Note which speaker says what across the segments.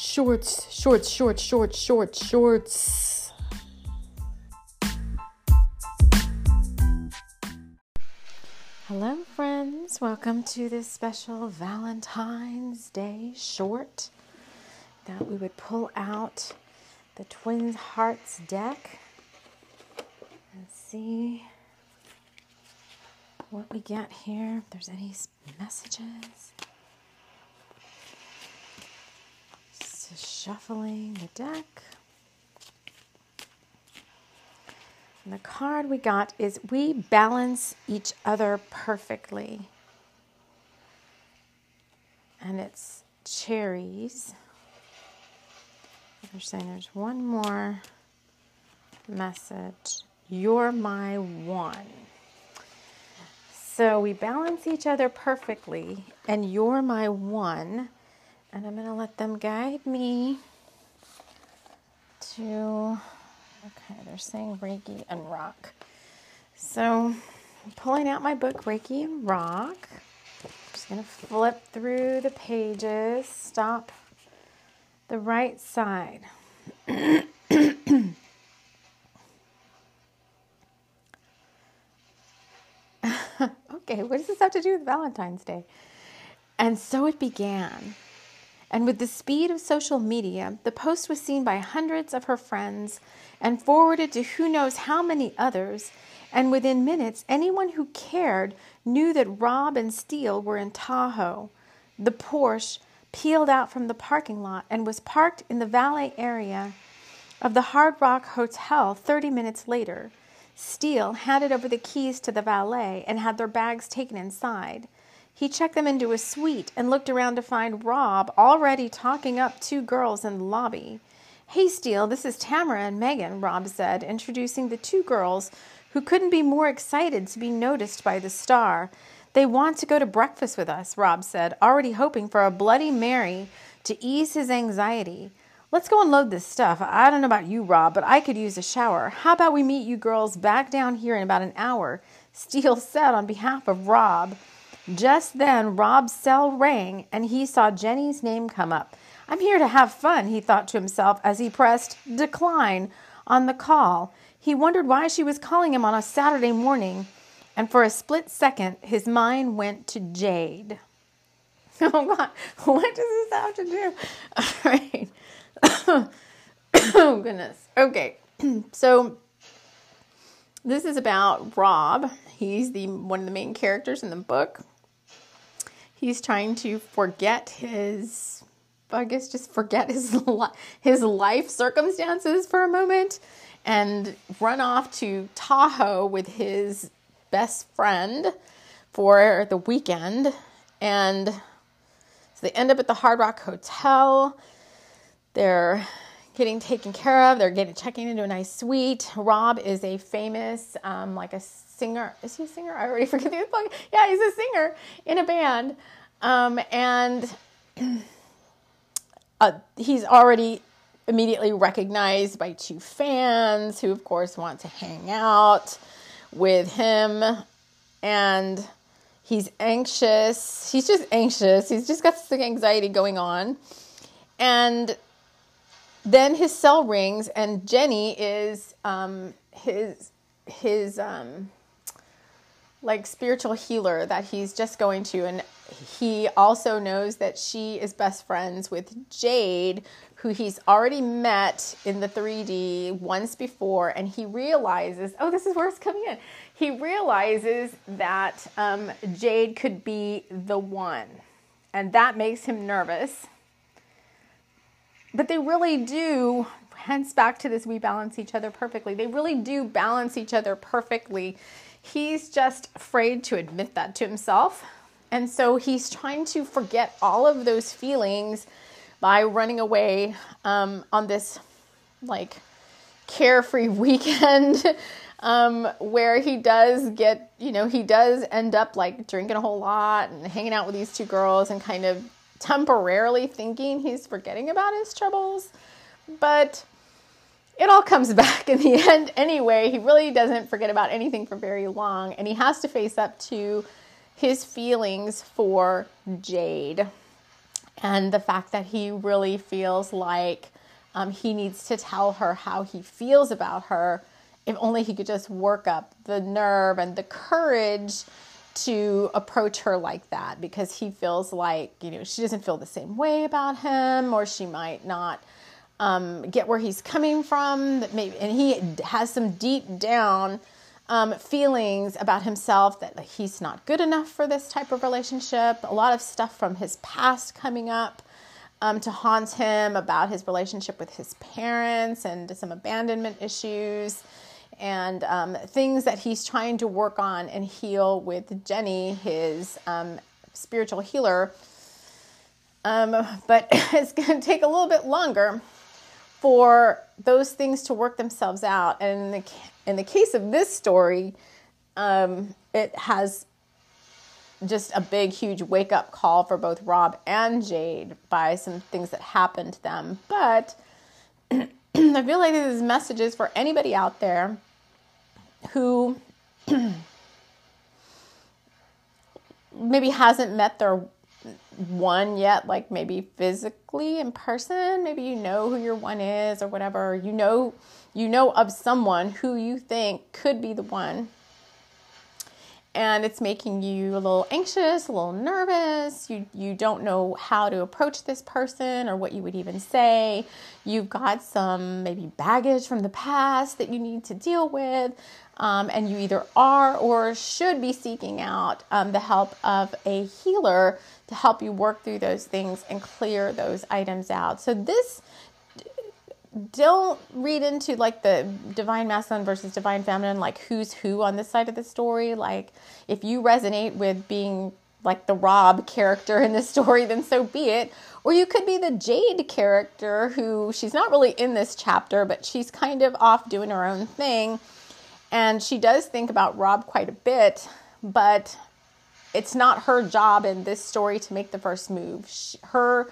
Speaker 1: Shorts, shorts, shorts, shorts, shorts, shorts. Hello, friends. Welcome to this special Valentine's Day short that we would pull out the Twins Hearts deck and see what we get here. If there's any messages. Shuffling the deck. And the card we got is We Balance Each Other Perfectly. And it's cherries. They're saying there's one more message. You're my one. So we balance each other perfectly, and you're my one. And I'm going to let them guide me to, okay, they're saying Reiki and rock. So I'm pulling out my book, Reiki and Rock. I'm just going to flip through the pages, stop the right side. okay, what does this have to do with Valentine's Day? And so it began. And with the speed of social media, the post was seen by hundreds of her friends and forwarded to who knows how many others. And within minutes, anyone who cared knew that Rob and Steele were in Tahoe. The Porsche peeled out from the parking lot and was parked in the valet area of the Hard Rock Hotel 30 minutes later. Steele handed over the keys to the valet and had their bags taken inside. He checked them into a suite and looked around to find Rob already talking up two girls in the lobby. Hey, Steele, this is Tamara and Megan, Rob said, introducing the two girls who couldn't be more excited to be noticed by the star. They want to go to breakfast with us, Rob said, already hoping for a Bloody Mary to ease his anxiety. Let's go unload this stuff. I don't know about you, Rob, but I could use a shower. How about we meet you girls back down here in about an hour? Steele said on behalf of Rob. Just then, Rob's cell rang and he saw Jenny's name come up. I'm here to have fun, he thought to himself as he pressed decline on the call. He wondered why she was calling him on a Saturday morning, and for a split second, his mind went to Jade. Oh, God, what does this have to do? All right. oh goodness. Okay. so this is about Rob. He's the one of the main characters in the book. He's trying to forget his I guess just forget his his life circumstances for a moment and run off to Tahoe with his best friend for the weekend. And so they end up at the Hard Rock Hotel. They're getting taken care of. They're getting checking into a nice suite. Rob is a famous, um, like a singer. Is he a singer? I already forget the book. Yeah, he's a singer in a band, um, and uh, he's already immediately recognized by two fans who, of course, want to hang out with him, and he's anxious. He's just anxious. He's just got some anxiety going on, and then his cell rings, and Jenny is um, his his um, like spiritual healer that he's just going to, and he also knows that she is best friends with Jade, who he's already met in the 3D once before, and he realizes, oh, this is where it's coming in. He realizes that um, Jade could be the one, and that makes him nervous but they really do, hence back to this we balance each other perfectly. They really do balance each other perfectly. He's just afraid to admit that to himself. And so he's trying to forget all of those feelings by running away um, on this like carefree weekend um, where he does get, you know, he does end up like drinking a whole lot and hanging out with these two girls and kind of temporarily thinking he's forgetting about his troubles, but it all comes back in the end anyway. He really doesn't forget about anything for very long, and he has to face up to his feelings for Jade. and the fact that he really feels like um, he needs to tell her how he feels about her. If only he could just work up the nerve and the courage to approach her like that because he feels like, you know, she doesn't feel the same way about him or she might not um, get where he's coming from. That maybe, and he has some deep down um, feelings about himself that like, he's not good enough for this type of relationship. A lot of stuff from his past coming up um, to haunt him about his relationship with his parents and some abandonment issues and um, things that he's trying to work on and heal with Jenny, his um, spiritual healer. Um, but it's going to take a little bit longer for those things to work themselves out. And in the, in the case of this story, um, it has just a big, huge wake up call for both Rob and Jade by some things that happened to them. But I feel like this is for anybody out there who maybe hasn't met their one yet, like maybe physically in person. Maybe you know who your one is or whatever. You know you know of someone who you think could be the one and it's making you a little anxious, a little nervous. You you don't know how to approach this person or what you would even say. You've got some maybe baggage from the past that you need to deal with, um, and you either are or should be seeking out um, the help of a healer to help you work through those things and clear those items out. So this don't read into like the divine masculine versus divine feminine, like who's who on this side of the story. Like, if you resonate with being like the Rob character in this story, then so be it. Or you could be the Jade character who she's not really in this chapter, but she's kind of off doing her own thing. And she does think about Rob quite a bit, but it's not her job in this story to make the first move. She, her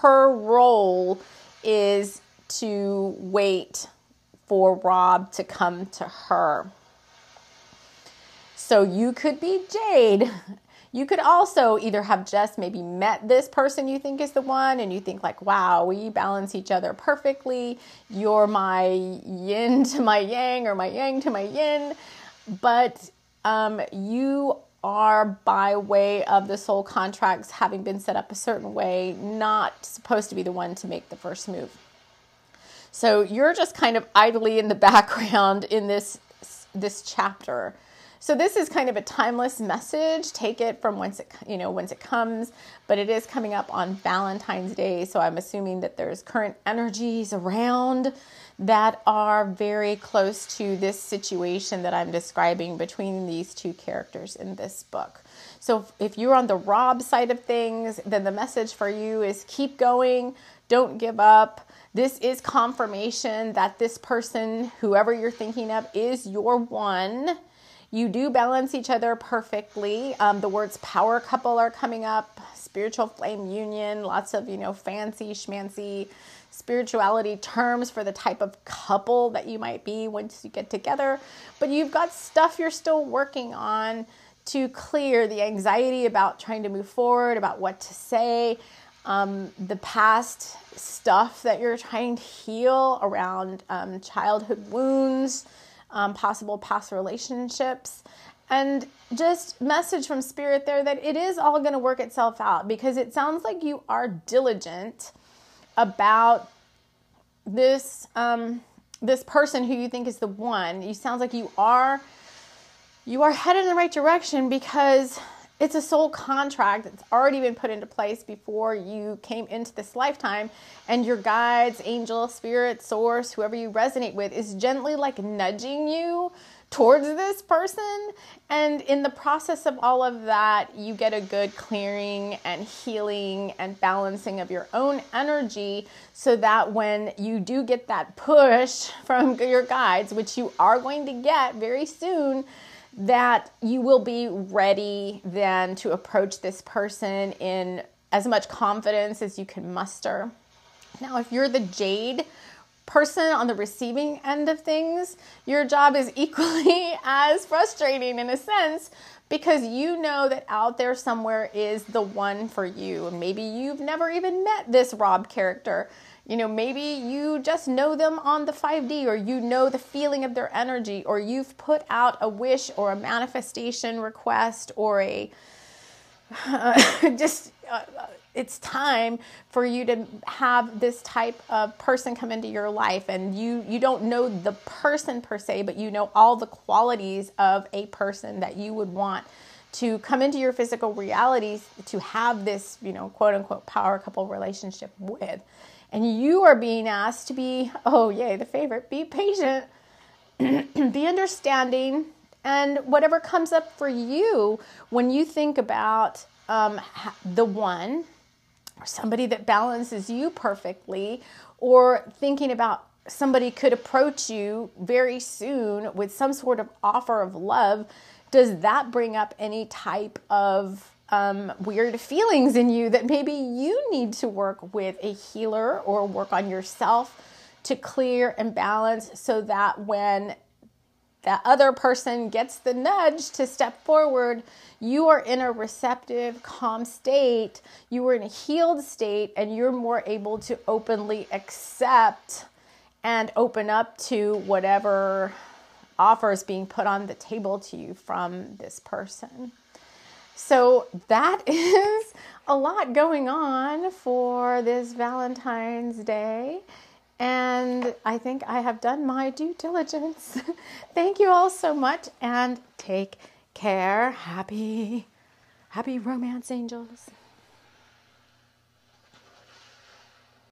Speaker 1: her role is to wait for Rob to come to her. So you could be Jade. You could also either have just maybe met this person you think is the one and you think like, wow, we balance each other perfectly. You're my yin to my yang or my yang to my yin. But um, you are by way of the soul contracts having been set up a certain way, not supposed to be the one to make the first move. So you're just kind of idly in the background in this this chapter. So this is kind of a timeless message. Take it from whence it you know whence it comes, but it is coming up on Valentine's Day, so I'm assuming that there's current energies around that are very close to this situation that I'm describing between these two characters in this book. So if you're on the Rob side of things, then the message for you is keep going, don't give up. This is confirmation that this person, whoever you're thinking of, is your one. You do balance each other perfectly. Um, the words power couple are coming up, spiritual flame union, lots of, you know, fancy schmancy spirituality terms for the type of couple that you might be once you get together. But you've got stuff you're still working on to clear the anxiety about trying to move forward, about what to say, um, the past stuff that you're trying to heal around um, childhood wounds, um, possible past relationships, and just message from spirit there that it is all going to work itself out because it sounds like you are diligent about this um, this person who you think is the one. You sounds like you are you are headed in the right direction because it's a soul contract that's already been put into place before you came into this lifetime. And your guides, angel, spirit, source, whoever you resonate with, is gently like nudging you towards this person. And in the process of all of that, you get a good clearing and healing and balancing of your own energy so that when you do get that push from your guides, which you are going to get very soon, that you will be ready then to approach this person in as much confidence as you can muster. Now, if you're the jade person on the receiving end of things, your job is equally as frustrating in a sense because you know that out there somewhere is the one for you. Maybe you've never even met this Rob character. You know, maybe you just know them on the 5D or you know the feeling of their energy or you've put out a wish or a manifestation request or a uh, just uh, it's time for you to have this type of person come into your life. And you you don't know the person per se but you know all the qualities of a person that you would want to come into your physical realities to have this you know quote unquote power couple relationship with and you are being asked to be oh yay the favorite. Be patient. Be understanding. And whatever comes up for you when you think about um, the one or somebody that balances you perfectly, or thinking about somebody could approach you very soon with some sort of offer of love, does that bring up any type of um, weird feelings in you that maybe you need to work with a healer or work on yourself to clear and balance so that when that other person gets the nudge to step forward, you are in a receptive, calm state, you are in a healed state, and you're more able to openly accept and open up to whatever offers being put on the table to you from this person. So that is a lot going on for this Valentine's Day. And I think I have done my due diligence. Thank you all so much and take care. Happy, happy romance angels.